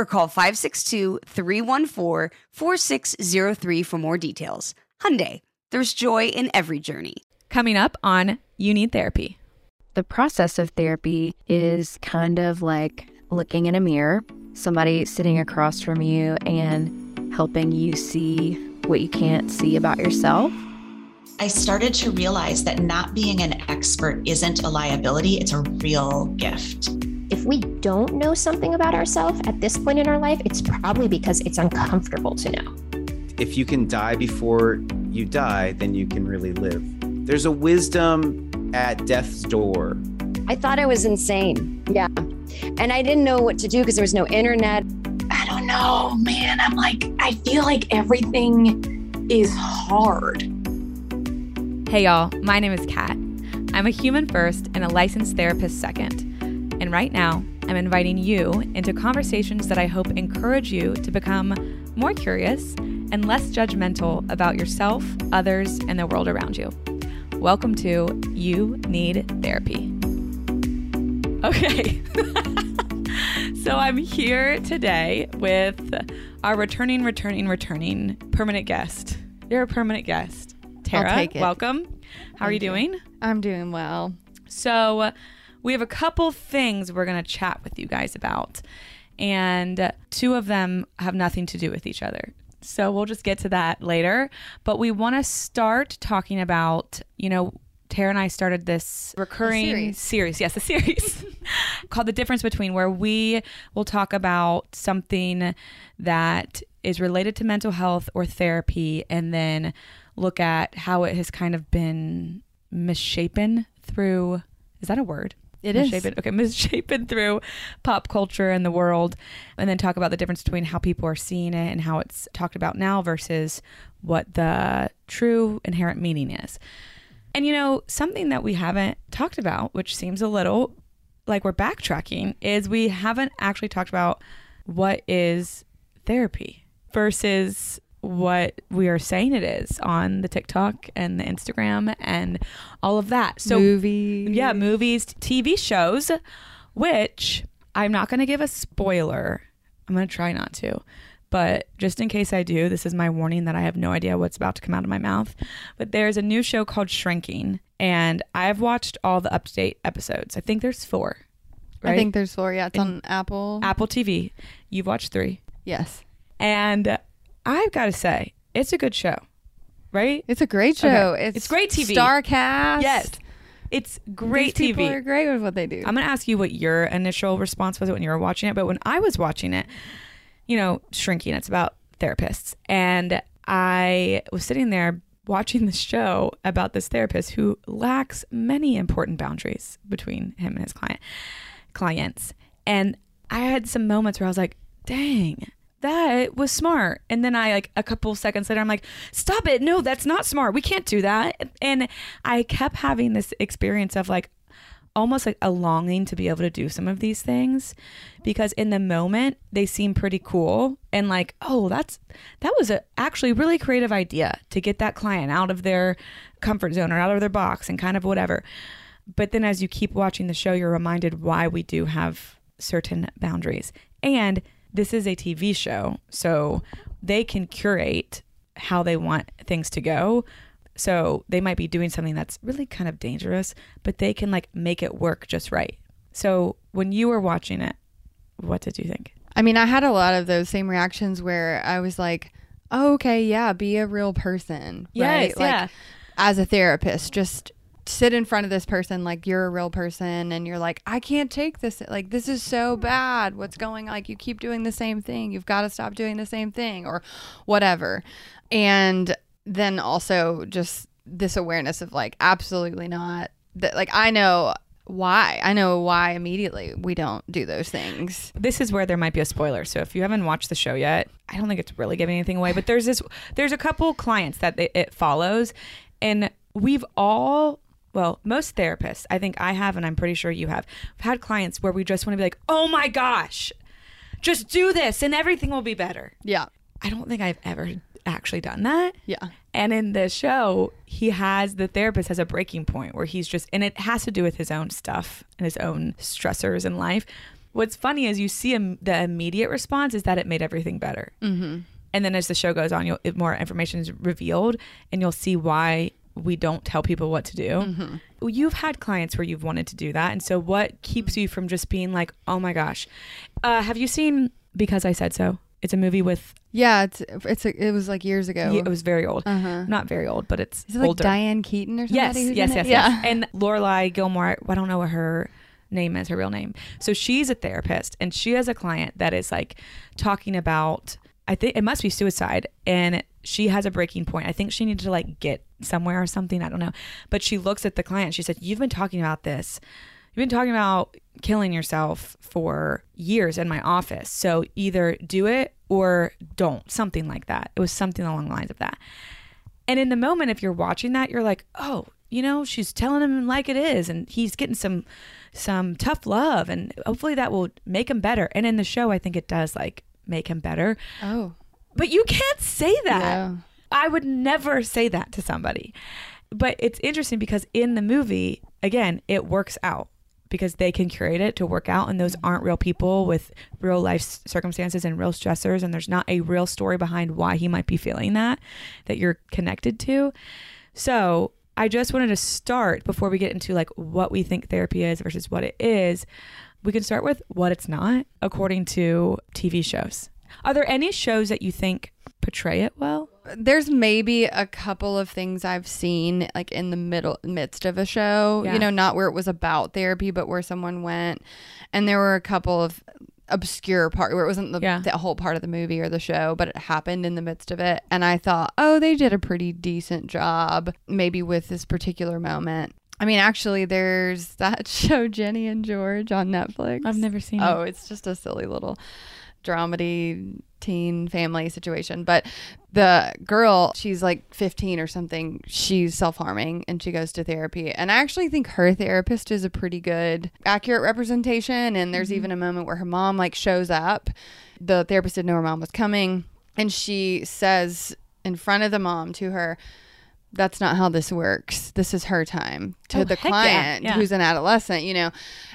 or call 562-314-4603 for more details. Hyundai, there's joy in every journey. Coming up on You Need Therapy. The process of therapy is kind of like looking in a mirror, somebody sitting across from you and helping you see what you can't see about yourself. I started to realize that not being an expert isn't a liability, it's a real gift. If we don't know something about ourselves at this point in our life, it's probably because it's uncomfortable to know. If you can die before you die, then you can really live. There's a wisdom at death's door. I thought I was insane. Yeah. And I didn't know what to do because there was no internet. I don't know, man. I'm like, I feel like everything is hard. Hey, y'all. My name is Kat. I'm a human first and a licensed therapist second. And right now, I'm inviting you into conversations that I hope encourage you to become more curious and less judgmental about yourself, others, and the world around you. Welcome to You Need Therapy. Okay. so I'm here today with our returning, returning, returning permanent guest. You're a permanent guest. Tara, welcome. How Thank are you doing? You. I'm doing well. So, we have a couple things we're going to chat with you guys about. And two of them have nothing to do with each other. So we'll just get to that later. But we want to start talking about, you know, Tara and I started this recurring series. series. Yes, a series called The Difference Between, where we will talk about something that is related to mental health or therapy and then look at how it has kind of been misshapen through. Is that a word? It misshapen, is. Okay, misshapen through pop culture and the world, and then talk about the difference between how people are seeing it and how it's talked about now versus what the true inherent meaning is. And you know, something that we haven't talked about, which seems a little like we're backtracking, is we haven't actually talked about what is therapy versus what we are saying it is on the TikTok and the Instagram and all of that. So movies. Yeah, movies, TV shows, which I'm not going to give a spoiler. I'm going to try not to. But just in case I do, this is my warning that I have no idea what's about to come out of my mouth. But there's a new show called Shrinking, and I've watched all the update episodes. I think there's four. right? I think there's four. Yeah, it's on Apple. Apple TV. You've watched three. Yes. And I've got to say, it's a good show, right? It's a great show. Okay. It's, It's great TV. Star cast. Yes. It's great TV. These people are great with what they do. I'm going to ask you what your initial response was when you were watching it. But when I was watching it, you know, shrinking, it's about therapists. And I was sitting there watching the show about this therapist who lacks many important boundaries between him and his client clients. And I had some moments where I was like, dang, that was smart. And then I like a couple seconds later, I'm like, stop it. No, that's not smart. We can't do that. And I kept having this experience of like almost like a longing to be able to do some of these things because in the moment they seem pretty cool and like oh that's that was a actually really creative idea to get that client out of their comfort zone or out of their box and kind of whatever but then as you keep watching the show you're reminded why we do have certain boundaries and this is a TV show so they can curate how they want things to go so they might be doing something that's really kind of dangerous, but they can like make it work just right. So when you were watching it, what did you think? I mean, I had a lot of those same reactions where I was like, oh, okay, yeah, be a real person. Yes, right? Like, yeah. As a therapist, just sit in front of this person like you're a real person and you're like, I can't take this. Like, this is so bad. What's going? Like, you keep doing the same thing. You've got to stop doing the same thing or whatever. And then also just this awareness of like, absolutely not. That, like, I know why. I know why immediately we don't do those things. This is where there might be a spoiler. So if you haven't watched the show yet, I don't think it's really giving anything away. But there's this, there's a couple clients that it, follows, and we've all well, most therapists, I think I have, and I'm pretty sure you have, I've had clients where we just want to be like, oh my gosh, just do this and everything will be better. Yeah. I don't think I've ever actually done that. Yeah. And in the show, he has the therapist has a breaking point where he's just, and it has to do with his own stuff and his own stressors in life. What's funny is you see him, the immediate response is that it made everything better. Mm-hmm. And then as the show goes on, you'll more information is revealed, and you'll see why we don't tell people what to do. Mm-hmm. You've had clients where you've wanted to do that, and so what keeps you from just being like, "Oh my gosh"? Uh, have you seen Because I Said So? It's a movie with. Yeah, it's it's a, it was like years ago. Yeah, it was very old. Uh-huh. Not very old, but it's Is it like older. Diane Keaton or something? Yes, yes, yes, yes. And Lorelai Gilmore, I don't know what her name is, her real name. So she's a therapist and she has a client that is like talking about I think it must be suicide and she has a breaking point. I think she needed to like get somewhere or something, I don't know. But she looks at the client, she said, "You've been talking about this. You've been talking about killing yourself for years in my office. So either do it or don't." Something like that. It was something along the lines of that. And in the moment, if you're watching that, you're like, oh, you know, she's telling him like it is, and he's getting some some tough love, and hopefully that will make him better. And in the show, I think it does like make him better. Oh. But you can't say that. Yeah. I would never say that to somebody. But it's interesting because in the movie, again, it works out because they can curate it to work out and those aren't real people with real life circumstances and real stressors and there's not a real story behind why he might be feeling that that you're connected to. So, I just wanted to start before we get into like what we think therapy is versus what it is. We can start with what it's not according to TV shows. Are there any shows that you think portray it well? There's maybe a couple of things I've seen like in the middle midst of a show, Yeah. you know, not where it was about therapy, but where someone went and there were a couple of obscure part where it wasn't the, Yeah. the whole part of the movie or the show, but it happened in the midst of it. And I thought, oh, they did a pretty decent job, maybe with this particular moment. I mean, actually, there's that show Ginny and Georgia on Netflix. I've never seen it. Oh, it. it's just a silly little dramedy teen family situation. But the girl, she's like 15 or something. She's self harming and she goes to therapy. And I actually think her therapist is a pretty good, accurate representation. And there's mm-hmm. even a moment where her mom like shows up. The therapist didn't know her mom was coming. And she says in front of the mom to her, that's not how this works. This is her time to Oh, the heck yeah, client yeah. who's an adolescent, you know.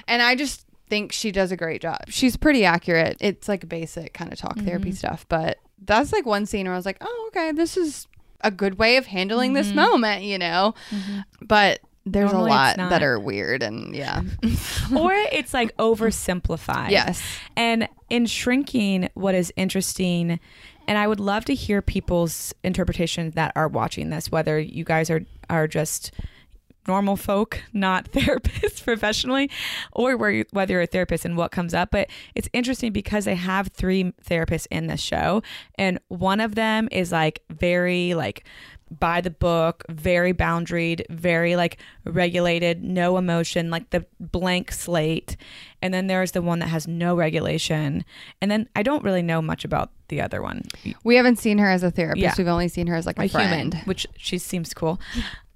And I just think she does a great job. She's pretty accurate. It's like basic kind of talk therapy Mm-hmm. stuff, but that's like one scene where I was like, "Oh, okay, this is a good way of handling this Mm-hmm. moment," you know. But There's Normally a lot that are weird and yeah. or it's like oversimplified. Yes. And in shrinking, what is interesting, and I would love to hear people's interpretations that are watching this, whether you guys are are just normal folk, not therapists professionally, or where you, whether you're a therapist and what comes up. But it's interesting because I have three therapists in this show, and one of them is like very like by the book, very boundaried, very like regulated, no emotion, like the blank slate. And then there's the one that has no regulation. And then I don't really know much about the other one. We haven't seen her as a therapist. Yeah. We've only seen her as like a, a friend. human, which she seems cool.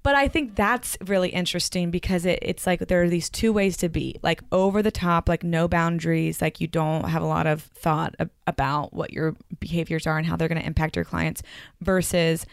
But I think that's really interesting because it, it's like there are these two ways to be like over the top, like no boundaries, like you don't have a lot of thought ab- about what your behaviors are and how they're going to impact your clients, versus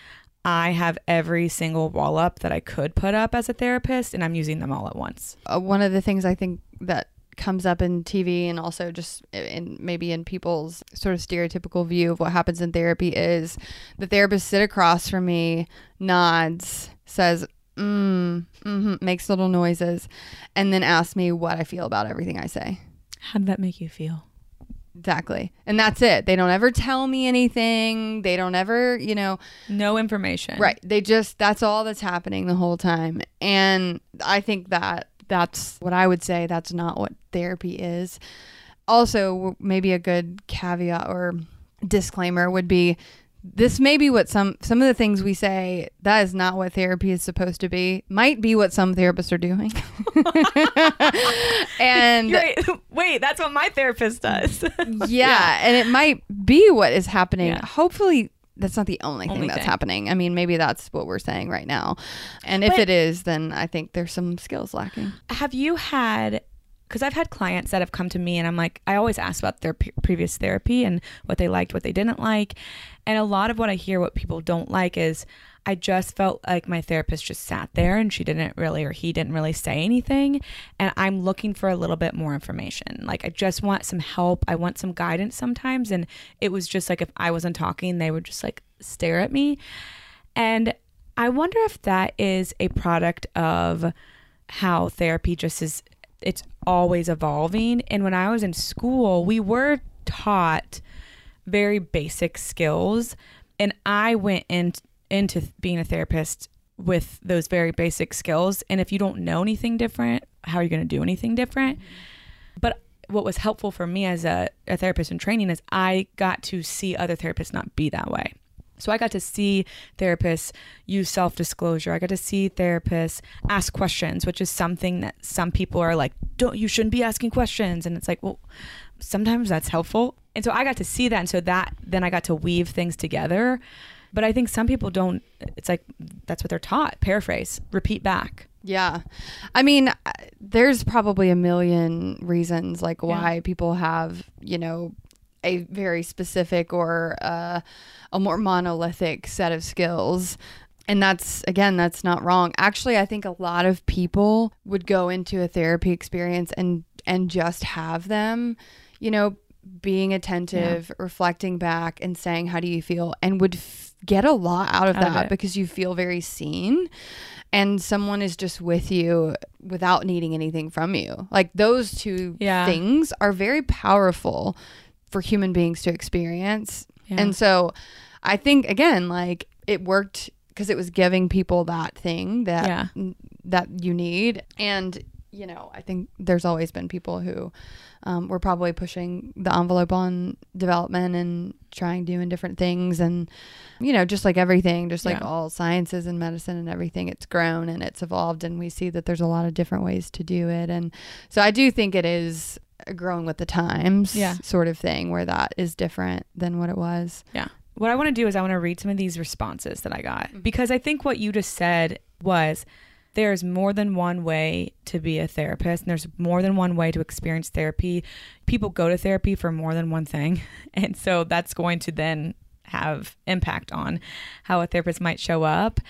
I have every single wall up that I could put up as a therapist and I'm using them all at once. uh, one of the things I think that comes up in TV and also just in maybe in people's sort of stereotypical view of what happens in therapy is the therapist sit across from me, nods, says, mm, hmm makes little noises, and then asks me what I feel about everything I say. How did that make you feel? Exactly. And that's it. They don't ever tell me anything. They don't ever, you know, No information. Right. They just that's all that's happening the whole time. And I think that that's what I would say that's not what therapy is. Also, maybe a good caveat or disclaimer would be this may be what some some of the things we say that is not what therapy is supposed to be might be what some therapists are doing and You're. Wait, that's what my therapist does. yeah, and it might be what is happening. Yeah. Hopefully, that's not the only thing that's thing. happening. I mean, maybe that's what we're saying right now. And if it is, then I think there's some skills lacking. have you had because i've had clients that have come to me and i'm like i always ask about their p- previous therapy and what they liked what they didn't like. And a lot of what i hear what people don't like is i just felt like my therapist just sat there and she didn't really or he didn't really say anything. And i'm looking for a little bit more information. Like i just want some help. I want some guidance sometimes. And it was just like if i wasn't talking they would just like stare at me. And I wonder if that is a product of how therapy just is, it's always evolving. And when I was in school, we were taught very basic skills. And I went in, into being a therapist with those very basic skills. And if you don't know anything different, how are you going to do anything different? But what was helpful for me as a, a therapist in training is I got to see other therapists not be that way. So I got to see therapists use self disclosure. I got to see therapists ask questions, which is something that some people are like, don't, you shouldn't be asking questions. And it's like, well, sometimes that's helpful. And so I got to see that. And so that, then I got to weave things together. But I think some people don't, it's like, that's what they're taught paraphrase, repeat back. Yeah. I mean, there's probably a million reasons like why people have, you know, a very specific or uh, a more monolithic set of skills. And that's, again, that's not wrong. Actually, I think a lot of people would go into a therapy experience and, and just have them, you know, being attentive, reflecting back and saying, how do you feel? And would f- get a lot out of Out that it. because you feel very seen and someone is just with you without needing anything from you. Like those two Yeah. things are very powerful for human beings to experience. Yeah. And so I think again like it worked because it was giving people that thing that Yeah. that you need and you know, I think there's always been people who um, were probably pushing the envelope on development and trying doing different things and you know just like everything just like Yeah. all sciences and medicine and everything it's grown and it's evolved and we see that there's a lot of different ways to do it and so i do think it is growing with the times Yeah. sort of thing where that is different than what it was Yeah. What I want to do is I want to read some of these responses that I got mm-hmm. because I think what you just said was there's more than one way to be a therapist and there's more than one way to experience therapy. People go to therapy for more than one thing. And so that's going to then have impact on how a therapist might show up.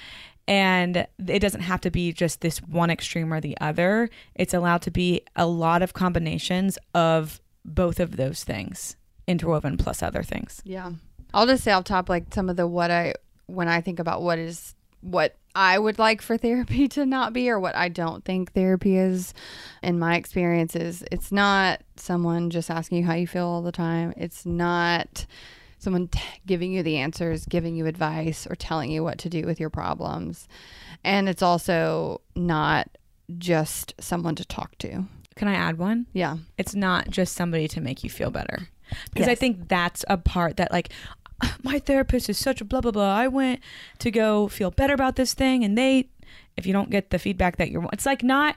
And it doesn't have to be just this one extreme or the other. It's allowed to be a lot of combinations of both of those things interwoven plus other things. Yeah. I'll just say off top, like some of the what I, when I think about what is what I would like for therapy to not be or what I don't think therapy is in my experiences. It's not someone just asking you how you feel all the time. It's not someone t- giving you the answers, giving you advice, or telling you what to do with your problems. And it's also not just someone to talk to. Can I add one? Yeah. It's not just somebody to make you feel better. Because I think that's a part that, like, my therapist is such a blah, blah, blah. I went to go feel better about this thing. And they, if you don't get the feedback that you're, it's like not,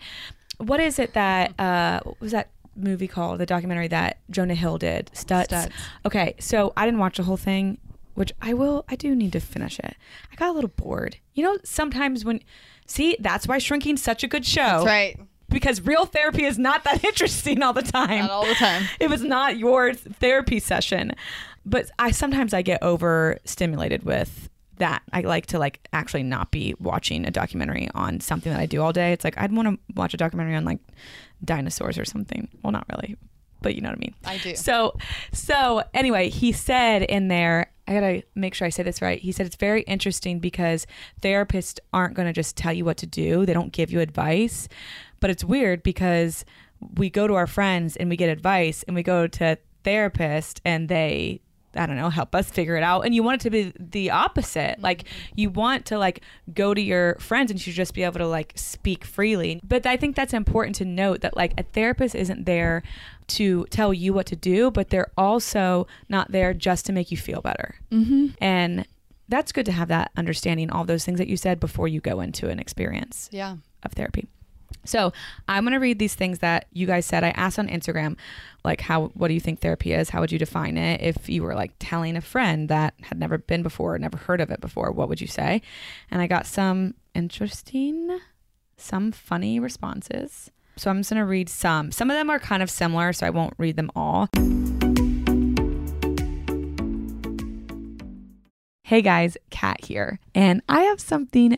what is it that, uh, was that movie called? The documentary that Jonah Hill did? Stutz. Stutz. Okay. So I didn't watch the whole thing, which I will, I do need to finish it. I got a little bored. You know, sometimes when, see, that's why Shrinking's such a good show That's right. because real therapy is not that interesting all the time. Not all the time. It was not your therapy session. But I sometimes I get overstimulated with that. I like to like actually not be watching a documentary on something that I do all day. It's like I'd want to watch a documentary on like dinosaurs or something. Well, not really, but you know what I mean. I do. So, so anyway, he said in there, I gotta make sure I say this right. He said it's very interesting because therapists aren't going to just tell you what to do. They don't give you advice, but it's weird because we go to our friends and we get advice, and we go to therapist and they I don't know, help us figure it out. And you want it to be the opposite. Like you want to like go to your friends and you should just be able to like speak freely. But I think that's important to note that like a therapist isn't there to tell you what to do, but they're also not there just to make you feel better. Mm-hmm. And that's good to have that understanding, all those things that you said before you go into an experience Yeah. of therapy. So I'm going to read these things that you guys said. I asked on Instagram, like, how, what do you think therapy is? How would you define it? If you were like telling a friend that had never been before, never heard of it before, what would you say? And I got some interesting, some funny responses. So I'm just going to read some. Some of them are kind of similar, so I won't read them all. Hey guys, Kat here, and I have something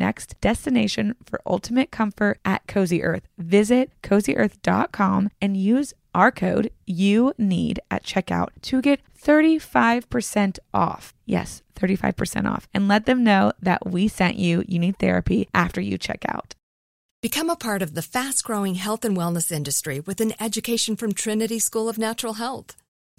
next destination for ultimate comfort at Cozy Earth. Visit cozyearth.com and use our code you need at checkout to get 35% off. Yes, 35% off. And let them know that we sent you You Need Therapy after you check out. Become a part of the fast growing health and wellness industry with an education from Trinity School of Natural Health.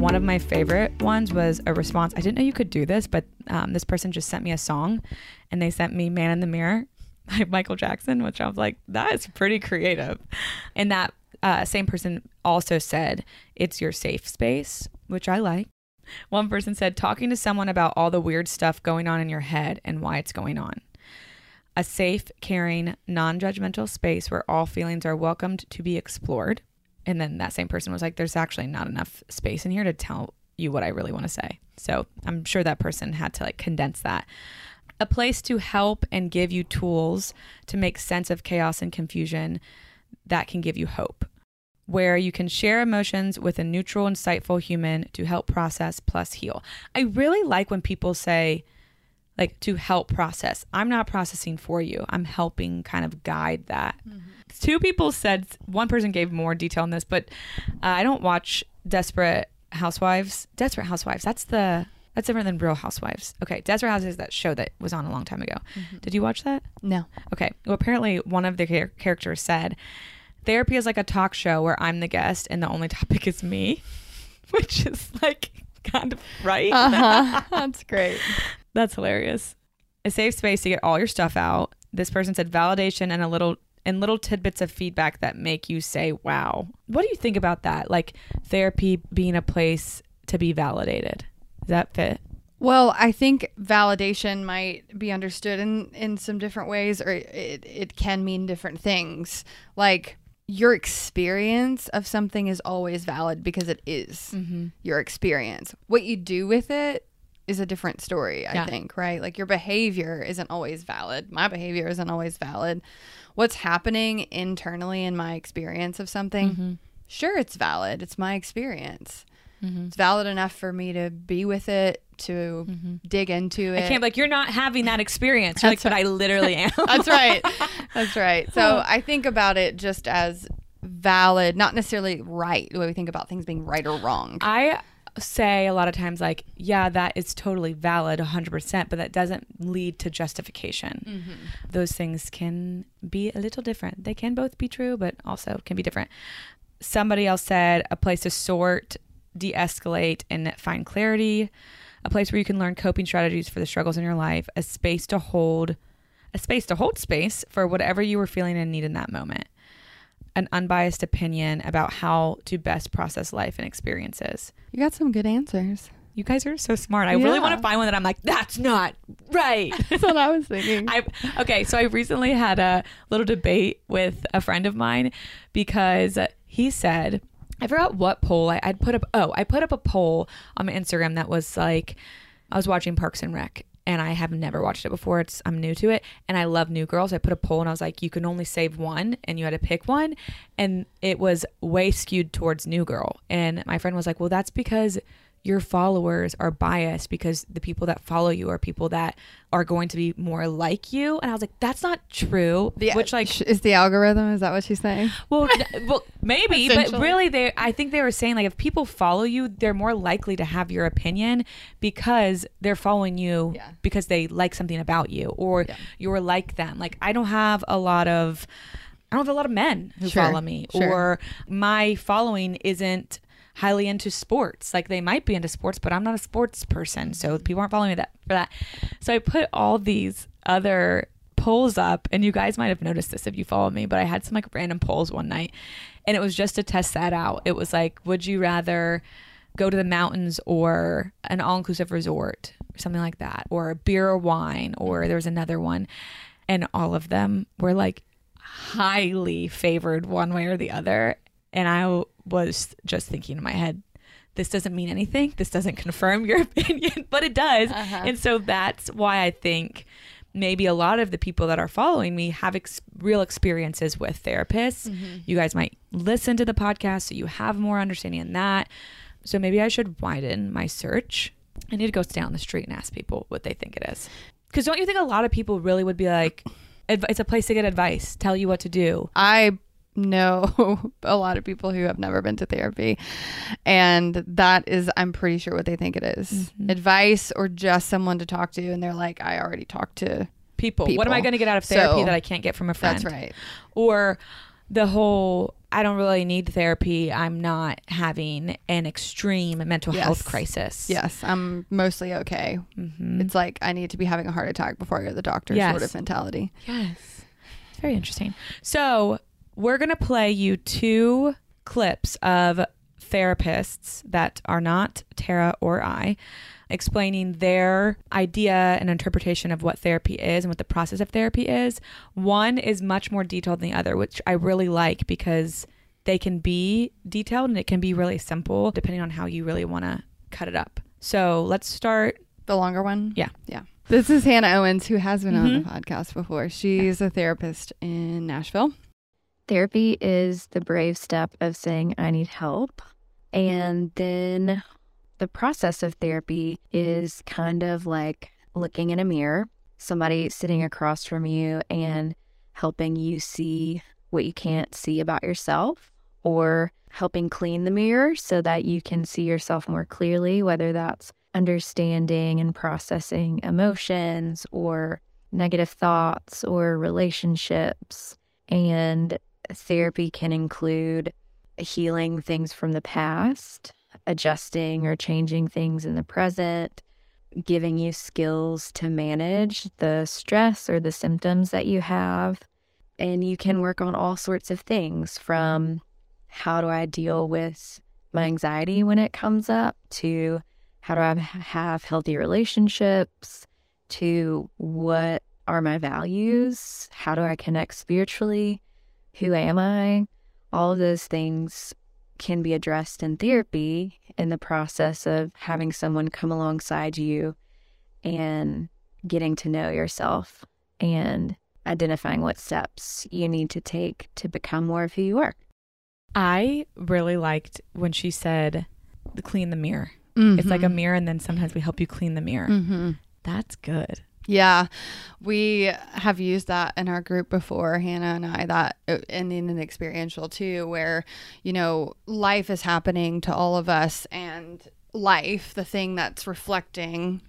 One of my favorite ones was a response. I didn't know you could do this, but um, this person just sent me a song and they sent me Man in the Mirror by Michael Jackson, which I was like, that is pretty creative. And that uh, same person also said, it's your safe space, which I like. One person said, talking to someone about all the weird stuff going on in your head and why it's going on. A safe, caring, non judgmental space where all feelings are welcomed to be explored. And then that same person was like, there's actually not enough space in here to tell you what I really want to say. So I'm sure that person had to like condense that. A place to help and give you tools to make sense of chaos and confusion that can give you hope. Where you can share emotions with a neutral, insightful human to help process plus heal. I really like when people say, like, to help process. I'm not processing for you, I'm helping kind of guide that. Two people said, one person gave more detail on this, but uh, I don't watch Desperate Housewives. Desperate Housewives, that's the. That's different than Real Housewives. Okay, Desperate Housewives is that show that was on a long time ago. Did you watch that? No. Okay. Well, apparently one of the char- characters said, "Therapy is like a talk show where I'm the guest and the only topic is me," which is like kind of right. Uh-huh. That's great. That's hilarious. A safe space to get all your stuff out. This person said validation and a little and little tidbits of feedback that make you say, "Wow." What do you think about that? Like therapy being a place to be validated. Does that fit? Well, I think validation might be understood in, in some different ways, or it, it can mean different things. Like your experience of something is always valid because it is your experience. What you do with it is a different story, I Yeah. think, right? Like your behavior isn't always valid. My behavior isn't always valid. What's happening internally in my experience of something, Mm-hmm. sure, it's valid. It's my experience. It's valid enough for me to be with it, to dig into it. Mm-hmm. I can't like you're not having that experience. You're like, but I literally am. That's right. That's right. So I think about it just as valid, not necessarily right, the way we think about things being right or wrong. I say a lot of times like, yeah, that is totally valid 100%, but that doesn't lead to justification. Those things can be a little different. They can both be true, but also can be different. Somebody else said a place to sort, de-escalate and find clarity, a place where you can learn coping strategies for the struggles in your life, a space to hold a space to hold space for whatever you were feeling and need in that moment. An unbiased opinion about how to best process life and experiences. You got some good answers. You guys are so smart. I really want to find one that I'm like, that's not right. That's what I was thinking. I okay, so I recently had a little debate with a friend of mine because he said I forgot what poll I, I'd put up. Oh, I put up a poll on my Instagram that was like I was watching Parks and Rec and I have never watched it before. It's I'm new to it and I love New Girls. I put a poll and I was like, you can only save one and you had to pick one, and it was way skewed towards New Girl. And my friend was like, well, that's because your followers are biased because the people that follow you are people that are going to be more like you. And I was like, that's not true. The- Which like is the algorithm? Is that what she's saying? well, n- well, maybe, but really, they. I think they were saying like if people follow you, they're more likely to have your opinion because they're following you Yeah. because they like something about you or you're like them. Like I don't have a lot of, I don't have a lot of men who Sure, follow me, sure. or my following isn't highly into sports. Like they might be into sports, but I'm not a sports person, so people aren't following me that for that. So I put all these other polls up, and you guys might have noticed this if you follow me, but I had some like random polls one night, and it was just to test that out. It was like, would you rather go to the mountains or an all-inclusive resort, or something like that, or beer or wine, or there was another one, and all of them were like highly favored one way or the other. And I was just thinking in my head, this doesn't mean anything. This doesn't confirm your opinion, but it does. Uh-huh. And so that's why I think maybe a lot of the people that are following me have ex- real experiences with therapists. Mm-hmm. You guys might listen to the podcast so you have more understanding in that. So maybe I should widen my search. I need to go stay on the street and ask people what they think it is. Because don't you think a lot of people really would be like, it's a place to get advice, tell you what to do? I know a lot of people who have never been to therapy and that is i'm pretty sure what they think it is. Mm-hmm. advice or just someone to talk to and they're like i already talked to People. What am I going to get out of therapy So, that I can't get from a friend? that's right Or the whole, I don't really need therapy. I'm not having an extreme mental health crisis. yes i'm mostly okay Mhm. it's like i need to be having a heart attack before i go to the doctor sort of mentality Yes. It's very interesting. So, we're going to play you two clips of therapists that are not Tara or I explaining their idea and interpretation of what therapy is and what the process of therapy is. One is much more detailed than the other, which I really like because they can be detailed and it can be really simple depending on how you really want to cut it up. So, let's start the longer one Yeah. yeah this is hannah owens who has been on Mhm. the podcast before she's a therapist in nashville Therapy is the brave step of saying, I need help. Mm-hmm. And then the process of therapy is kind of like looking in a mirror, somebody sitting across from you and helping you see what you can't see about yourself, or helping clean the mirror so that you can see yourself more clearly, whether that's understanding and processing emotions or negative thoughts or relationships. And therapy can include healing things from the past, adjusting or changing things in the present, giving you skills to manage the stress or the symptoms that you have. And you can work on all sorts of things from how do I deal with my anxiety when it comes up to how do I have healthy relationships to what are my values? How do I connect spiritually? Who am I? All of those things can be addressed in therapy in the process of having someone come alongside you and getting to know yourself and identifying what steps you need to take to become more of who you are. I really liked when she said, "Clean the mirror." It's like a mirror, and then sometimes we help you clean the mirror. Mhm. That's good. Yeah, we have used that in our group before, Hannah and I, that uh, and in an experiential too, where, you know, life is happening to all of us and life, the thing that's reflecting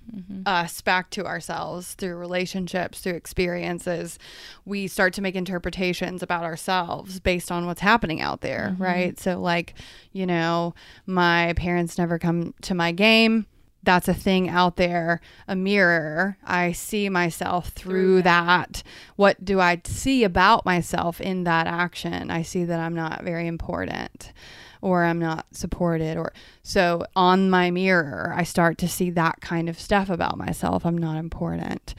us back to ourselves through relationships, through experiences, we start to make interpretations about ourselves based on what's happening out there, right? So, like, you know, my parents never come to my game that's a thing out there, a mirror. I see myself through that. What do I see about myself in that action? I see that I'm not very important or I'm not supported or so on my mirror I start to see that kind of stuff about myself. I'm not important.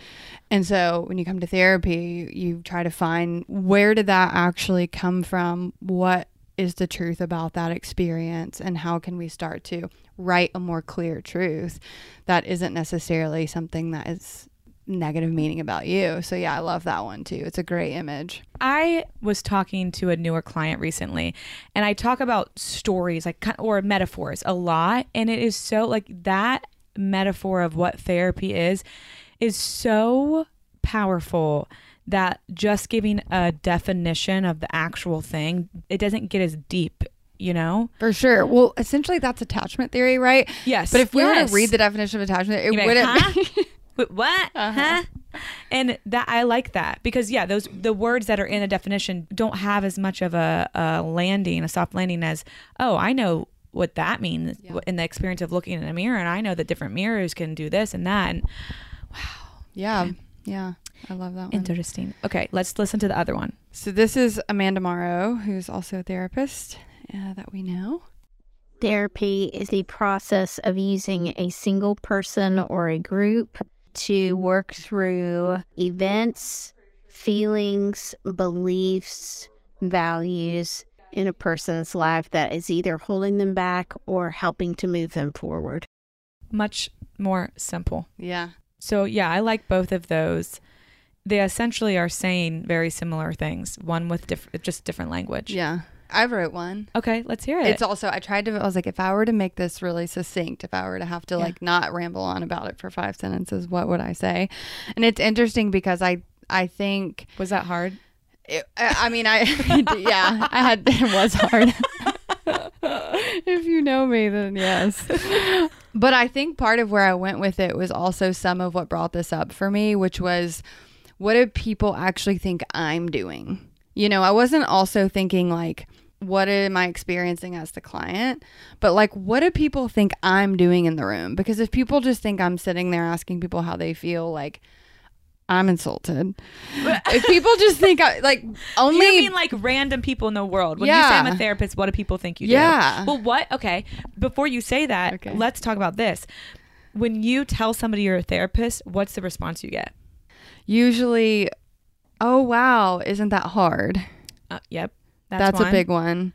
And so when you come to therapy, you try to find where did that actually come from? What is the truth about that experience and how can we start to write a more clear truth that isn't necessarily something that is negative meaning about you. So yeah, I love that one too. It's a great image. I was talking to a newer client recently, and I talk about stories like or metaphors a lot, and it is so like that metaphor of what therapy is is so powerful that just giving a definition of the actual thing it doesn't get as deep you know For sure. Well, essentially that's attachment theory, right? yes But if we were to read the definition of attachment, it be like, wouldn't "Huh? Wait, what? Uh-huh. Huh? And that I like that because yeah, those the words that are in a definition don't have as much of a, a landing, a soft landing as oh, I know what that means in the experience of looking in a mirror, and I know that different mirrors can do this and that. And wow, Yeah. Yeah. I love that one. interesting. Okay, let's listen to the other one. So this is Amanda Morrow, who's also a therapist uh, that we know. Therapy is the process of using a single person or a group to work through events, feelings, beliefs, values in a person's life that is either holding them back or helping to move them forward. Much more simple. Yeah. So yeah, I like both of those. They essentially are saying very similar things. One with diff- just different language. Yeah. I wrote one. Okay, let's hear it. It's also I tried to I was like if I were to make this really succinct, if I were to have to Yeah. like not ramble on about it for five sentences, what would I say? And it's interesting because I I think was that hard? It, I, I mean I yeah, I had it was hard. if you know me then yes. But I think part of where I went with it was also some of what brought this up for me, which was what do people actually think I'm doing? You know, I wasn't also thinking like, what am I experiencing as the client? But like, what do people think I'm doing in the room? Because if people just think I'm sitting there asking people how they feel, like, I'm insulted. if people just think I like only you mean like random people in the world. When you say I'm a therapist, what do people think you Yeah. do? Well, what? Okay. Before you say that, let's talk about this. When you tell somebody you're a therapist, what's the response you get? usually, oh wow, isn't that hard? Uh, yep. That's, one. a big one.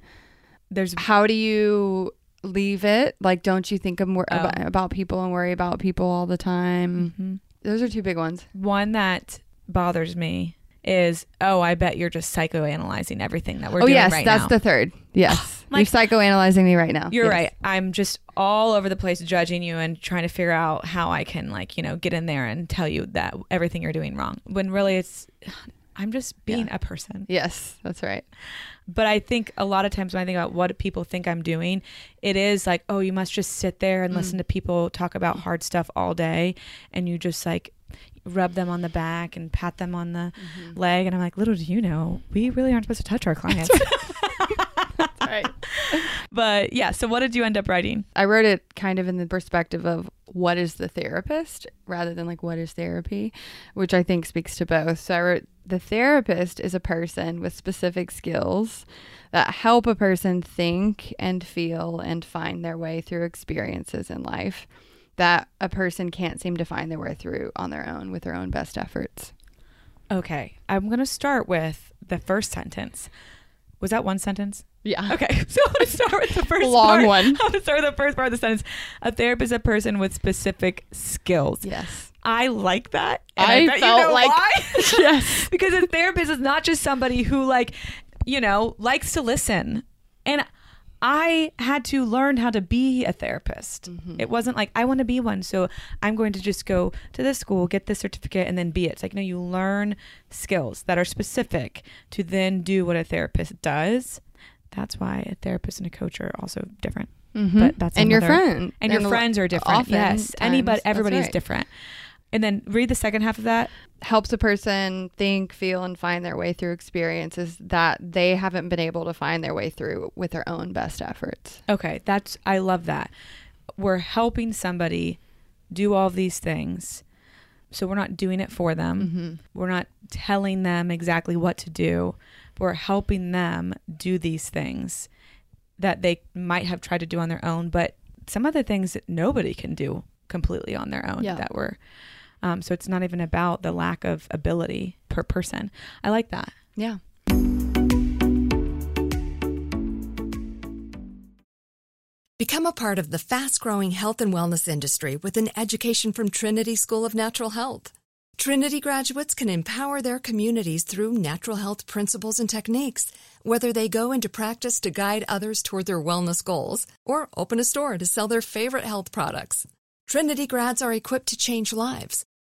There's how do you leave it? Like, don't you think more Oh. about, about people and worry about people all the time? Mm-hmm. Those are two big ones. One that bothers me is, oh, I bet you're just psychoanalyzing everything that we're doing. oh doing yes, right that's now. the third. Yes, Like- you're psychoanalyzing me right now. You're Yes. right. I'm just all over the place judging you and trying to figure out how I can like, you know, get in there and tell you that everything you're doing wrong. When really it's I'm just being a person. Yes, that's right. But I think a lot of times when I think about what people think I'm doing, it is like, oh, you must just sit there and Mm. listen to people talk about hard stuff all day and you just like rub them on the back and pat them on the Mm-hmm. leg and I'm like, little do you know, we really aren't supposed to touch our clients. right. but yeah, so what did you end up writing? I wrote it kind of in the perspective of what is the therapist rather than like what is therapy, which I think speaks to both. So I wrote the therapist is a person with specific skills that help a person think and feel and find their way through experiences in life that a person can't seem to find their way through on their own with their own best efforts. Okay, I'm going to start with the first sentence. Was that one sentence? Yeah. Okay, so I'm going to start with the first Long part. one. I'm going to start with the first part of the sentence. A therapist is a person with specific skills. Yes. I like that. and I bet felt you know like-? Yes. because a therapist is not just somebody who like, you know, likes to listen. And I had to learn how to be a therapist. It wasn't like I want to be one, so I'm going to just go to this school, get this certificate, and then be it. It's like no, you learn skills that are specific to then do what a therapist does. That's why a therapist and a coach are also different. Mhm. But that's And your another- friend. and your And a friends are different. Yes, anybody, everybody's right. different. And then read the second half of that. helps a person think, feel, and find their way through experiences that they haven't been able to find their way through with their own best efforts. Okay, that's I love that. We're helping somebody do all these things. So we're not doing it for them. Mm-hmm. We're not telling them exactly what to do. We're helping them do these things that they might have tried to do on their own, but some of the things that nobody can do completely on their own Yeah. that we're um, so it's not even about the lack of ability per person. I like that. Yeah. Become a part of the fast growing health and wellness industry with an education from Trinity School of Natural Health. Trinity graduates can empower their communities through natural health principles and techniques, whether they go into practice to guide others toward their wellness goals or open a store to sell their favorite health products. Trinity grads are equipped to change lives.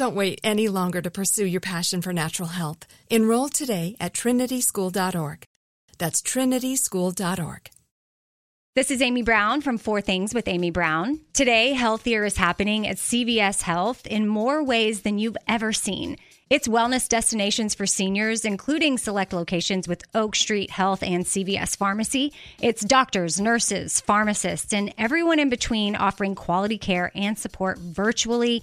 Don't wait any longer to pursue your passion for natural health. Enroll today at trinityschool.org. That's trinityschool.org. This is Amy Brown from Four Things with Amy Brown. Today, Healthier is happening at CVS Health in more ways than you've ever seen. It's wellness destinations for seniors, including select locations with Oak Street Health and CVS Pharmacy. It's doctors, nurses, pharmacists, and everyone in between offering quality care and support virtually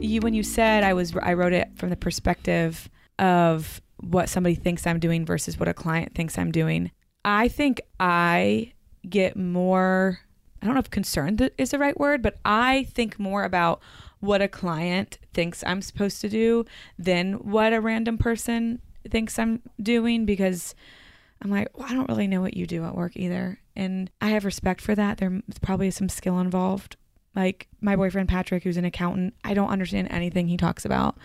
you when you said I was I wrote it from the perspective of what somebody thinks I'm doing versus what a client thinks I'm doing. I think I get more I don't know if concerned is the right word, but I think more about what a client thinks I'm supposed to do than what a random person thinks I'm doing because I'm like, well, I don't really know what you do at work either. And I have respect for that. There's probably some skill involved. Like my boyfriend Patrick, who's an accountant, I don't understand anything he talks about.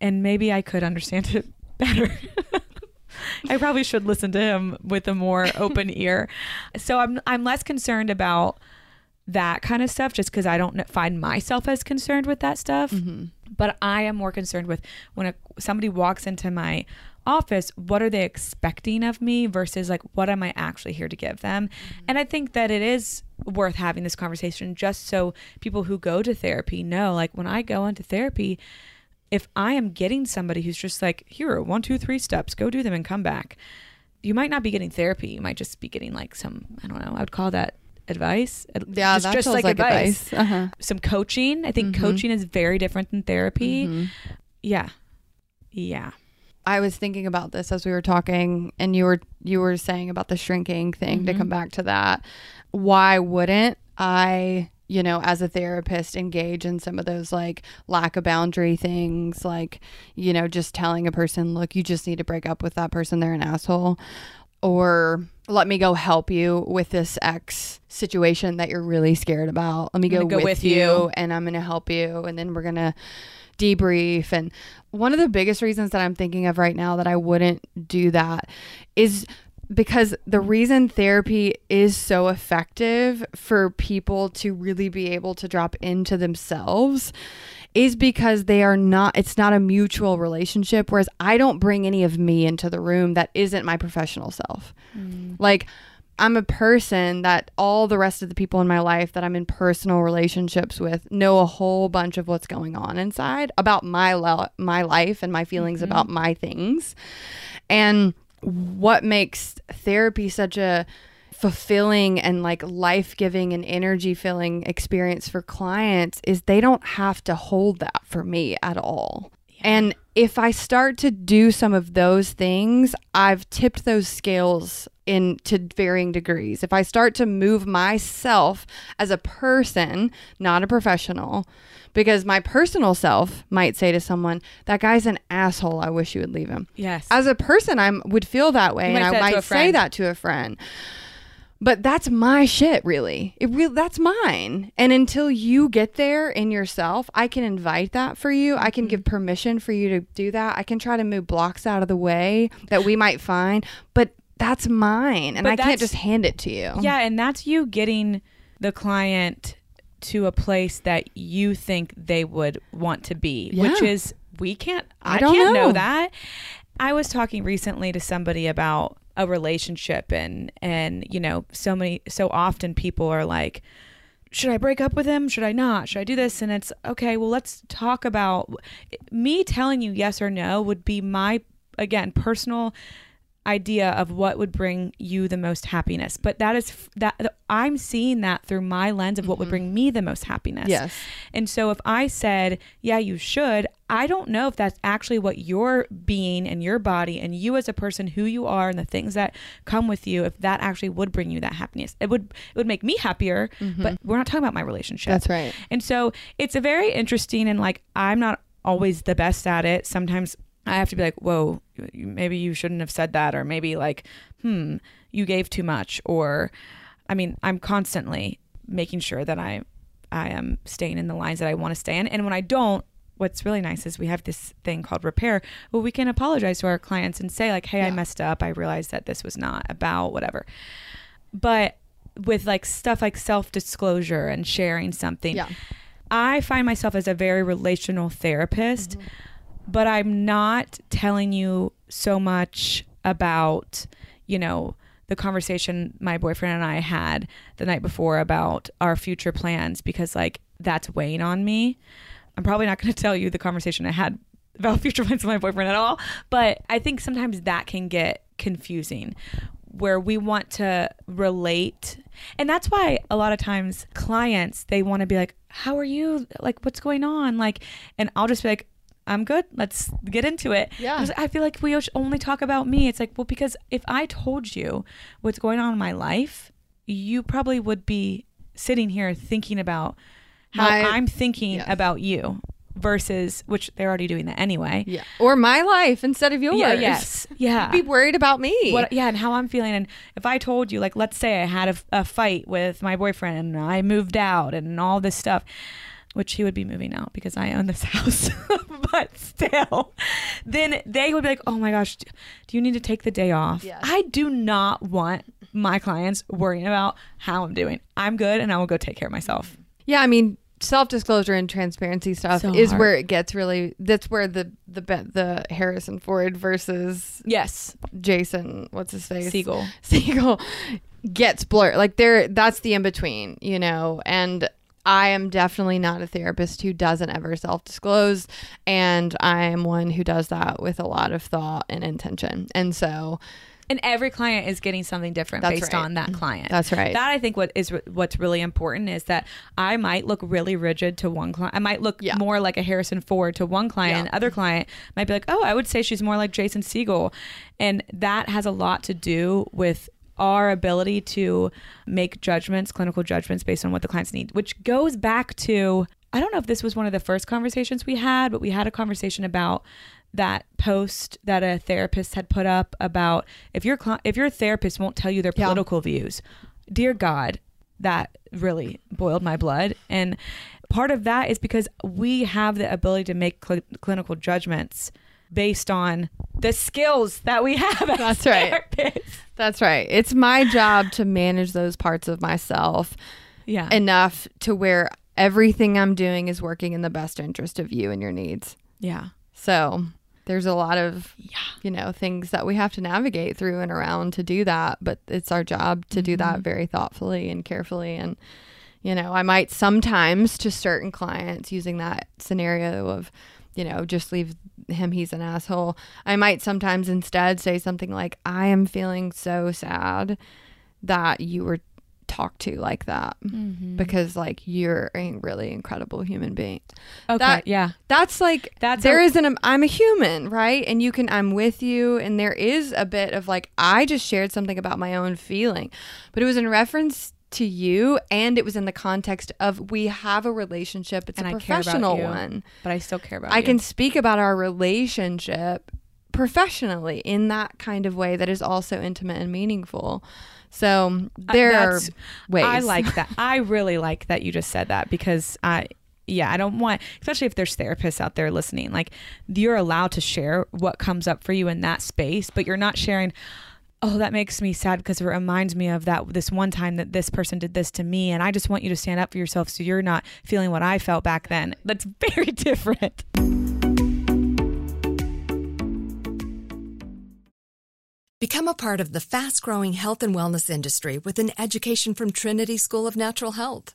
And maybe I could understand it better. I probably should listen to him with a more open ear. So I'm I'm less concerned about that kind of stuff just because I don't find myself as concerned with that stuff. Mm-hmm. But I am more concerned with when a, somebody walks into my office, what are they expecting of me versus like what am I actually here to give them? Mm-hmm. And I think that it is worth having this conversation just so people who go to therapy know like when I go into therapy, if I am getting somebody who's just like, here are one, two, three steps, go do them and come back, you might not be getting therapy. You might just be getting like some, I don't know, I would call that advice. Yeah, just, that just like, like advice. advice. Uh-huh. Some coaching. I think Mhm. coaching is very different than therapy. Mhm. Yeah. Yeah. I was thinking about this as we were talking and you were you were saying about the shrinking thing to Mhm. come back to that. Why wouldn't I, you know, as a therapist engage in some of those like lack of boundary things like, you know, just telling a person, "Look, you just need to break up with that person, they're an asshole." Or let me go help you with this X situation that you're really scared about. Let me go, go with, with you, you. and I'm going to help you and then we're going to debrief and one of the biggest reasons that I'm thinking of right now that I wouldn't do that is because the reason therapy is so effective for people to really be able to drop into themselves is because they are not it's not a mutual relationship whereas I don't bring any of me into the room that isn't my professional self. Mm. Like I'm a person that all the rest of the people in my life that I'm in personal relationships with know a whole bunch of what's going on inside about my lo- my life and my feelings mm-hmm. about my things. And what makes therapy such a fulfilling and like life-giving and energy-filling experience for clients is they don't have to hold that for me at all. And if I start to do some of those things, I've tipped those scales in to varying degrees. If I start to move myself as a person, not a professional, because my personal self might say to someone, "That guy's an asshole. I wish you would leave him." Yes. As a person, I would feel that way, You and I that to a might say friend. that to a friend. But that's my shit, really. It really that's mine. And until you get there in yourself, I can invite that for you. I can Mm-hmm. give permission for you to do that. I can try to move blocks out of the way that we might find, but that's mine, and But I can't just hand it to you. Yeah, and that's you getting the client to a place that you think they would want to be, which is we can't I I, don't can't know. know that. I was talking recently to somebody about a relationship and and you know, so many so often people are like should I break up with him? Should I not? Should I do this? And it's okay, well, let's talk about me telling you yes or no would be my again, personal idea of what would bring you the most happiness. But that is f- that I'm seeing that through my lens of what would mm-hmm. bring me the most happiness. Yes. And so if I said, "Yeah, you should," I don't know if that's actually what your being and your body and you as a person who you are and the things that come with you if that actually would bring you that happiness. It would it would make me happier, mm-hmm. but we're not talking about my relationship. That's right. And so it's a very interesting and like I'm not always the best at it. Sometimes I have to be like, whoa, maybe you shouldn't have said that, or maybe like, hmm, you gave too much, or I mean, I'm constantly making sure that I I am staying in the lines that I want to stay in. And when I don't, what's really nice is we have this thing called repair. where we can apologize to our clients and say like, hey, I messed up. I realized that this was not about whatever. But with like stuff like self disclosure and sharing something, Yeah. I find myself as a very relational therapist, Mm-hmm. But I'm not telling you so much about, you know, the conversation my boyfriend and I had the night before about our future plans because like that's weighing on me. I'm probably not going to tell you the conversation I had about future plans with my boyfriend at all, but I think sometimes that can get confusing where we want to relate. And that's why a lot of times clients they want to be like, "How are you? Like what's going on?" Like and I'll just be like, "I'm good. Let's get into it." Yeah. I feel like we only talk about me. It's like, well, because if I told you what's going on in my life, you probably would be sitting here thinking about how My- I'm thinking yes. about you versus which they're already doing that anyway. Yeah. Or my life instead of yours. Yeah, yes. Yeah. Be worried about me. What, yeah, and how I'm feeling. And if I told you, like, let's say I had a, a fight with my boyfriend and I moved out and all this stuff, which he would be moving out because I own this house, but still, then they would be like, oh my gosh, do you need to take the day off? Yes. I do not want my clients worrying about how I'm doing. I'm good and I will go take care of myself. Yeah, I mean, self-disclosure and transparency stuff So is hard. where it gets really that's where the the the Harrison Ford versus Yes. Jason, what's his face? Segel. Segel gets blurred. Like there that's the in between, you know, and I am definitely not a therapist who doesn't ever self disclose. And I am one who does that with a lot of thought and intention. And so And every client is getting something different based right. on that client. That's right. That I think what is what's really important is that I might look really rigid to one client. I might look Yeah. more like a Harrison Ford to one client. Yeah. and Other client might be like, oh, I would say she's more like Jason Segel, and that has a lot to do with our ability to make judgments, clinical judgments based on what the clients need, which goes back to I don't know if this was one of the first conversations we had, but we had a conversation about that post that a therapist had put up about if your cli- if your therapist won't tell you their Yeah. political views. Dear God, that really boiled my blood and part of that is because we have the ability to make cl- clinical judgments based on the skills that we have That's right. therapists. That's right. It's my job to manage those parts of myself Yeah. enough to where everything I'm doing is working in the best interest of you and your needs. yeah. So there's a lot of you know things that we have to navigate through and around to do that, but it's our job to do that mm-hmm. very thoughtfully and carefully and you know, I might sometimes to certain clients using that scenario of you know, just leave him, he's an asshole. I might sometimes instead say something like, I am feeling so sad that you were talked to like that mm-hmm. because like you're a really incredible human being. Okay. That- yeah. That's like That's there a- is an um, I'm a human, right? And you can I'm with you and there is a bit of like I just shared something about my own feeling. But it was in reference to you and it was in the context of we have a relationship. It's and a I professional you, one. But I still care about I you. can speak about our relationship professionally in that kind of way that is also intimate and meaningful. So Uh, there are ways. I like that. I really like that you just said that because I yeah, I don't want especially if there's therapists out there listening, like you're allowed to share what comes up for you in that space, but you're not sharing Oh, that makes me sad because it reminds me of that this one time that this person did this to me and I just want you to stand up for yourself so you're not feeling what I felt back then. That's very different. Become a part of the fast growing health and wellness industry with an education from Trinity School of Natural Health.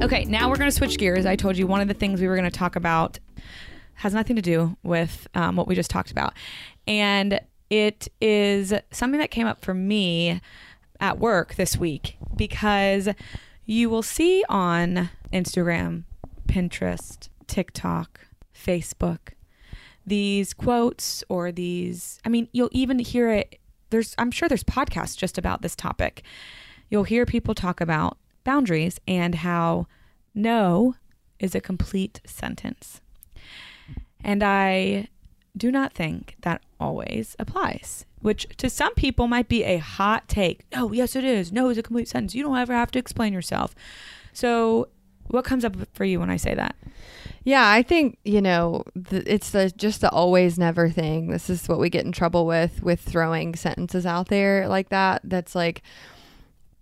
Okay, now we're going to switch gears. I told you one of the things we were going to talk about has nothing to do with um, what we just talked about. And it is something that came up for me at work this week because you will see on Instagram, Pinterest, TikTok, Facebook, these quotes or these, I mean, you'll even hear it. There's, I'm sure there's podcasts just about this topic. You'll hear people talk about boundaries and how no is a complete sentence. And I do not think that always applies, which to some people might be a hot take. No, yes, it is. No is a complete sentence. You don't ever have to explain yourself. So, what comes up for you when I say that? Yeah, I think you know th- it's the just the always never thing. This is what we get in trouble with with throwing sentences out there like that. That's like,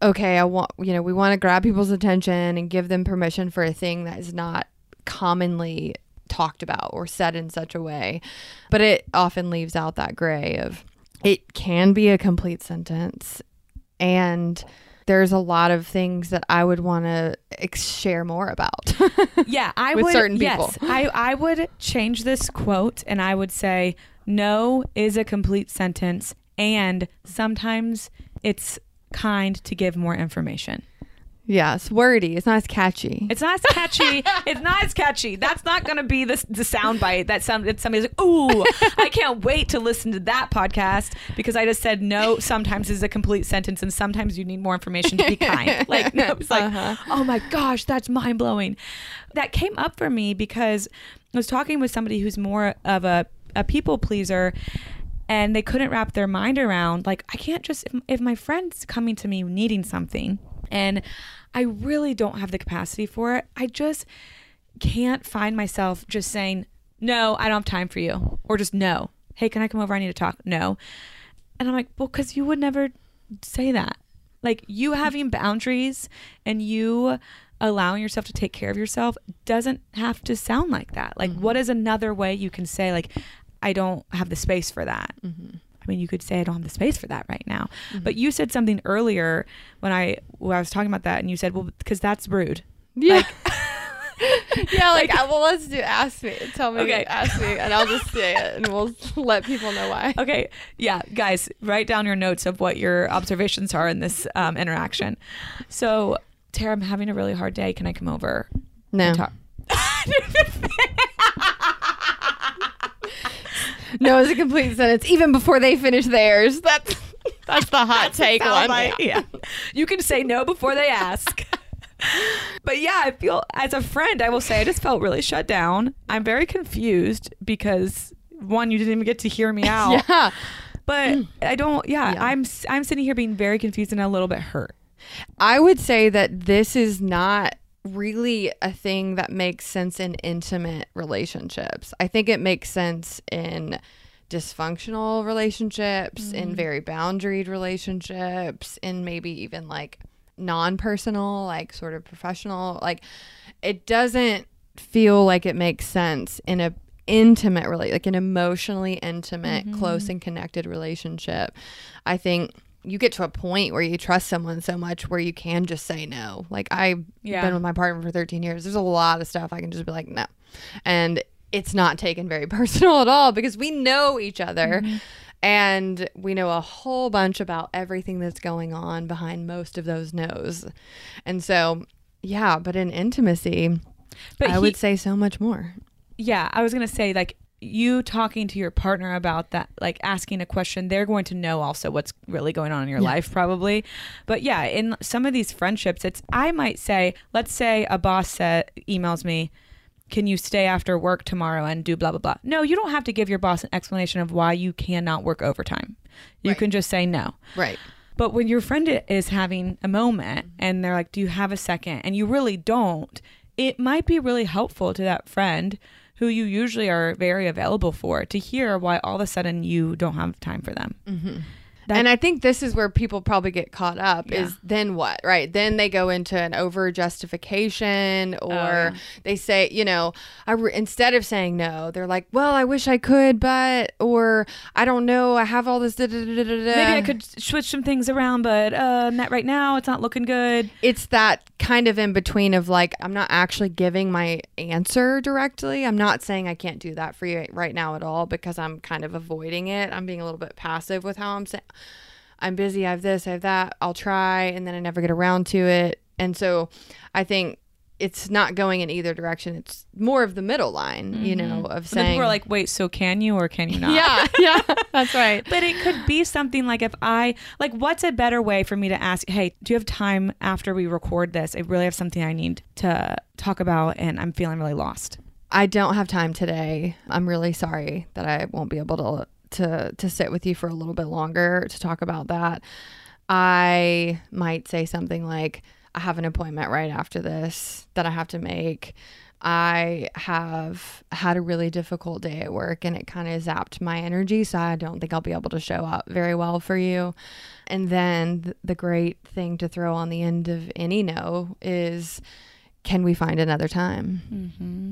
okay, I want you know we want to grab people's attention and give them permission for a thing that is not commonly talked about or said in such a way, but it often leaves out that gray of it can be a complete sentence and there's a lot of things that I would want to ex- share more about. yeah, I with would. certain people. Yes, I I would change this quote and I would say no is a complete sentence, and sometimes it's kind to give more information. Yeah, it's wordy. It's not as catchy. It's not as catchy. it's not as catchy. That's not going to be the, the sound bite that some, that somebody's like, ooh, I can't wait to listen to that podcast because I just said no sometimes is a complete sentence and sometimes you need more information to be kind. Like, no, it's like, Uh-huh. oh my gosh, that's mind blowing. That came up for me because I was talking with somebody who's more of a, a people pleaser and they couldn't wrap their mind around like i can't just if, if my friend's coming to me needing something and i really don't have the capacity for it i just can't find myself just saying no i don't have time for you or just no. Hey can i come over? I need to talk. No. And i'm like well because you would never say that. Like you having boundaries and you allowing yourself to take care of yourself doesn't have to sound like that. Like mm-hmm. what is another way you can say like i don't have the space for that I mean, you could say I don't have the space for that right now. Mm-hmm. But you said something earlier when I when I was talking about that, and you said, well, because that's rude. Yeah. yeah, like, I- well, let's do ask me. Tell me, Okay. ask me, and I'll just say it, and we'll let people know why. Okay. Yeah, guys, write down your notes of what your observations are in this um, interaction. So, Tara, I'm having a really hard day. Can I come over? No. and talk? No, it's a complete sentence. Even before they finish theirs, that's that's the hot take one. soundbite, yeah. You can say no before they ask. but yeah, I feel as a friend, I will say I just felt really shut down. I'm very confused because one, you didn't even get to hear me out. Yeah. But mm. I don't. Yeah, I'm s- I'm sitting here being very confused and a little bit hurt. I would say that this is not really a thing that makes sense in intimate relationships. I think it makes sense in dysfunctional relationships, in mm-hmm. very boundaried relationships, in maybe even like non personal, like sort of professional. Like it doesn't feel like it makes sense in a intimate relate like an emotionally intimate close mm-hmm. and connected relationship i think you get to a point where you trust someone so much where you can just say no. Like i've Yeah. been with my partner for 13 years. There's a lot of stuff i can just be like no. And it's not taken very personal at all because we know each other mm-hmm. and we know a whole bunch about everything that's going on behind most of those no's. And so yeah but in intimacy But i he- would say so much more. Yeah, I was gonna say like you talking to your partner about that, like asking a question, they're going to know also what's really going on in your Yeah. life, probably. But yeah, in some of these friendships, it's I might say, let's say a boss said, emails me, "Can you stay after work tomorrow and do blah blah blah?" No, you don't have to give your boss an explanation of why you cannot work overtime. You can just say no. right But when your friend is having a moment and they're like, Do you have a second? And you really don't, it might be really helpful to that friend who you usually are very available for to hear why all of a sudden you don't have time for them. That- and I think this is where people probably get caught up Yeah. is then what, right? Then they go into an over justification or yeah. they say, you know, I re- instead of saying no, they're like, well, I wish I could, but, or I don't know, I have all this. Maybe I could switch some things around, but uh, not right now. It's not looking good. It's that kind of in between of like, I'm not actually giving my answer directly. I'm not saying I can't do that for you right now at all because I'm kind of avoiding it. I'm being a little bit passive with how I'm saying, I'm busy, I have this, I have that, I'll try, and then I never get around to it. And so I think it's not going in either direction. It's more of the middle line, you mm-hmm. know, of saying, people are like, Wait, so can you or can you not? yeah, yeah, that's right. But it could be something like if I like what's a better way for me to ask, "Hey, do you have time after we record this? I really have something I need to talk about and I'm feeling really lost." I don't have time today. I'm really sorry that I won't be able to to to sit with you for a little bit longer to talk about that. I might say something like I have an appointment right after this that I have to make. I have had a really difficult day at work and it kind of zapped my energy, so I don't think I'll be able to show up very well for you. And then the great thing to throw on the end of any no is can we find another time? Mm-hmm.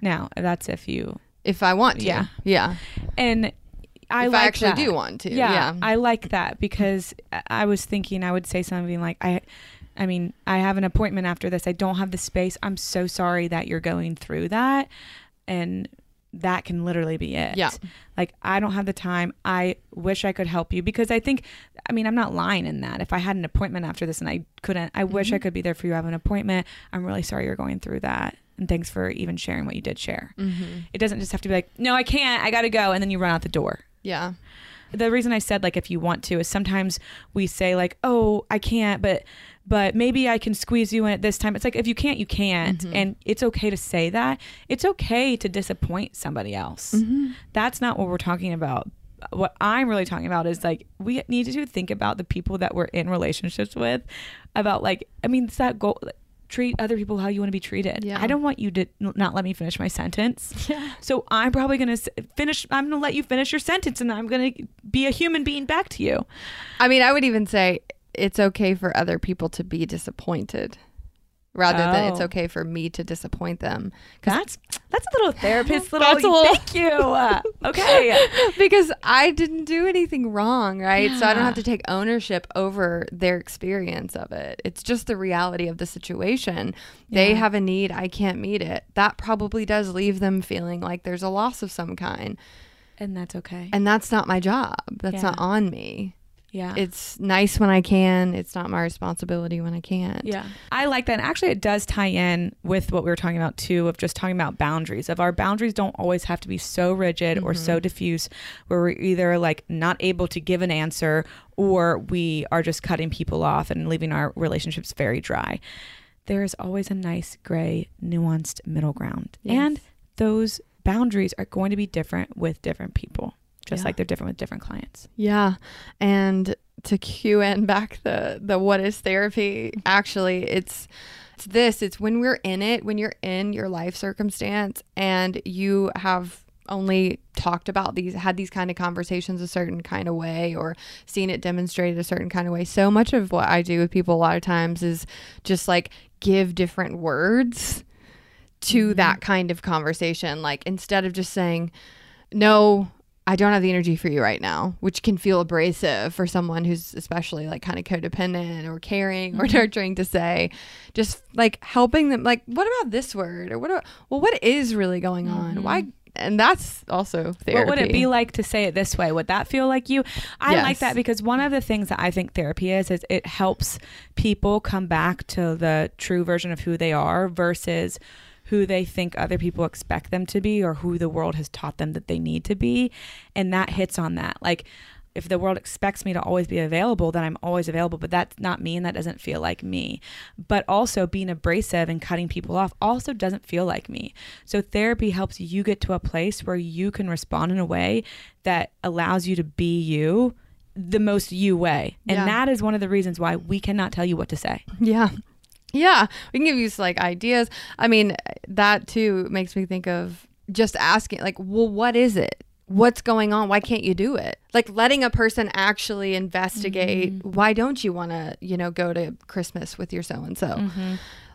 Now, that's if you If I want to. Yeah. Yeah. and I If I actually that. do want to, Yeah, yeah. I like that because I was thinking I would say something like I I mean, I have an appointment after this. I don't have the space. I'm so sorry that you're going through that. And that can literally be it. Yeah. Like I don't have the time. I wish I could help you because I think I mean, I'm not lying in that. If I had an appointment after this and I couldn't, I wish I Mm-hmm. could be there for you. I have an appointment. I'm really sorry you're going through that. And thanks for even sharing what you did share. Mhm. It doesn't just have to be like, no, I can't. I got to go. And then you run out the door. Yeah. The reason I said like if you want to is sometimes we say like, oh, I can't, but but maybe I can squeeze you in at this time. It's like if you can't, you can't, Mhm. and it's okay to say that. It's okay to disappoint somebody else. Mhm. That's not what we're talking about. What I'm really talking about is like we need to think about the people that we're in relationships with. About like I mean, it's that goal. Treat other people how you want to be treated. Yeah. I don't want you to not let me finish my sentence. Yeah. So I'm probably going to finish. I'm going to let you finish your sentence, and I'm going to be a human being back to you. I mean, I would even say it's okay for other people to be disappointed. Rather than it's Oh. okay for me to disappoint them. 'Cause- That's that's a little therapist little. That's a little- Thank you. Uh, okay. because I didn't do anything wrong, right? So I don't have to take ownership over their experience of it. It's just the reality of the situation. They have a need, I can't meet it. That probably does leave them feeling like there's a loss of some kind. And that's okay. And that's not my job. That's Yeah. not on me. Yeah. It's nice when I can. It's not my responsibility when I can't. Yeah. I like that. And actually, it does tie in with what we were talking about too of just talking about boundaries. Of our boundaries don't always have to be so rigid or so mm-hmm. diffuse where we're either like not able to give an answer or we are just cutting people off and leaving our relationships very dry. There is always a nice gray, nuanced middle ground. Yes. And those boundaries are going to be different with different people, just Yeah. like they're different with different clients. Yeah. And to cue in back the the what is therapy, actually it's it's this, it's when we're in it, when you're in your life circumstance and you have only talked about these had these kind of conversations a certain kind of way or seen it demonstrated a certain kind of way. So much of what I do with people a lot of times is just like give different words to mm-hmm. that kind of conversation. Like instead of just saying, no, I don't have the energy for you right now, which can feel abrasive for someone who's especially like kind of codependent or caring or mm-hmm. nurturing to say, just like helping them, like, what about this word? Or what, about, well, what is really going on? Why? Mm-hmm. And that's also therapy. What would it be like to say it this way? Would that feel like you? I like that because one of the things that I think therapy is is it helps people come back to the true version of who they are versus who they think other people expect them to be or who the world has taught them that they need to be. And that hits on that. Like if the world expects me to always be available, then I'm always available, but that's not me and that doesn't feel like me. But also being abrasive and cutting people off also doesn't feel like me. So therapy helps you get to a place where you can respond in a way that allows you to be you the most you way. And Yeah. that is one of the reasons why we cannot tell you what to say. Yeah. Yeah. We can give you like ideas. I mean, that too makes me think of just asking, like, well, what is it? What's going on? Why can't you do it? Like letting a person actually investigate mm-hmm. why don't you want to, you know, go to Christmas with your so and so?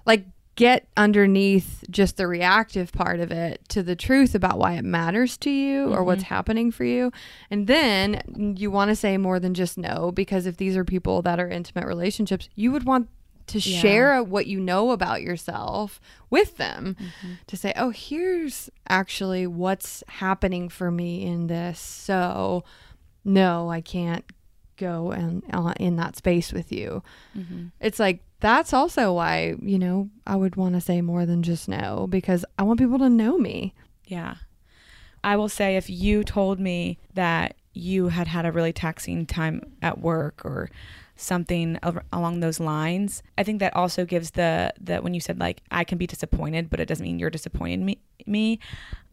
Like get underneath just the reactive part of it to the truth about why it matters to you or what's mm-hmm. happening for you. And then you want to say more than just no because if these are people that are intimate relationships, you would want to Yeah. share what you know about yourself with them to say, "Oh, here's actually what's happening for me in this." So, no, I can't go and uh, in that space with you. It's like that's also why, you know, I would want to say more than just no because I want people to know me. Yeah. I will say if you told me that you had had a really taxing time at work or something al- along those lines, I think that also gives the that when you said like I can be disappointed, but it doesn't mean you're disappointing me. Me,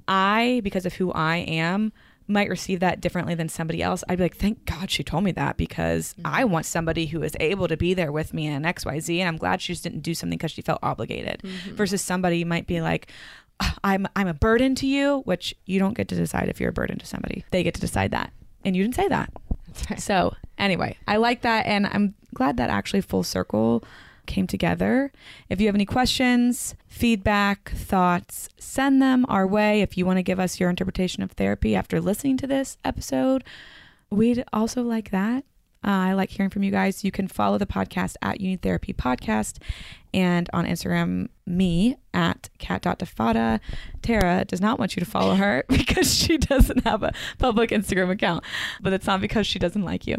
I because of who I am might receive that differently than somebody else. I'd be like, thank God she told me that because mm-hmm. I want somebody who is able to be there with me in XYZ. And I'm glad she just didn't do something because she felt obligated mm-hmm. versus somebody might be like, ah, I'm, I'm a burden to you, which you don't get to decide if you're a burden to somebody. They get to decide that. And you didn't say that. So anyway, I like that. And I'm glad that actually full circle came together. If you have any questions, feedback, thoughts, send them our way. If you want to give us your interpretation of therapy after listening to this episode, we'd also like that. Uh, I like hearing from you guys. You can follow the podcast at Unity Therapy Podcast and on Instagram, me at cat.defada. Tara does not want you to follow her because she doesn't have a public Instagram account, but it's not because she doesn't like you.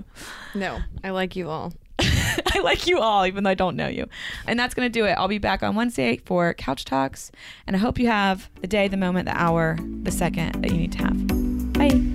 No, I like you all. I like you all, even though I don't know you. And that's going to do it. I'll be back on Wednesday for Couch Talks. And I hope you have the day, the moment, the hour, the second that you need to have. Bye.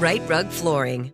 Rite Rug Flooring.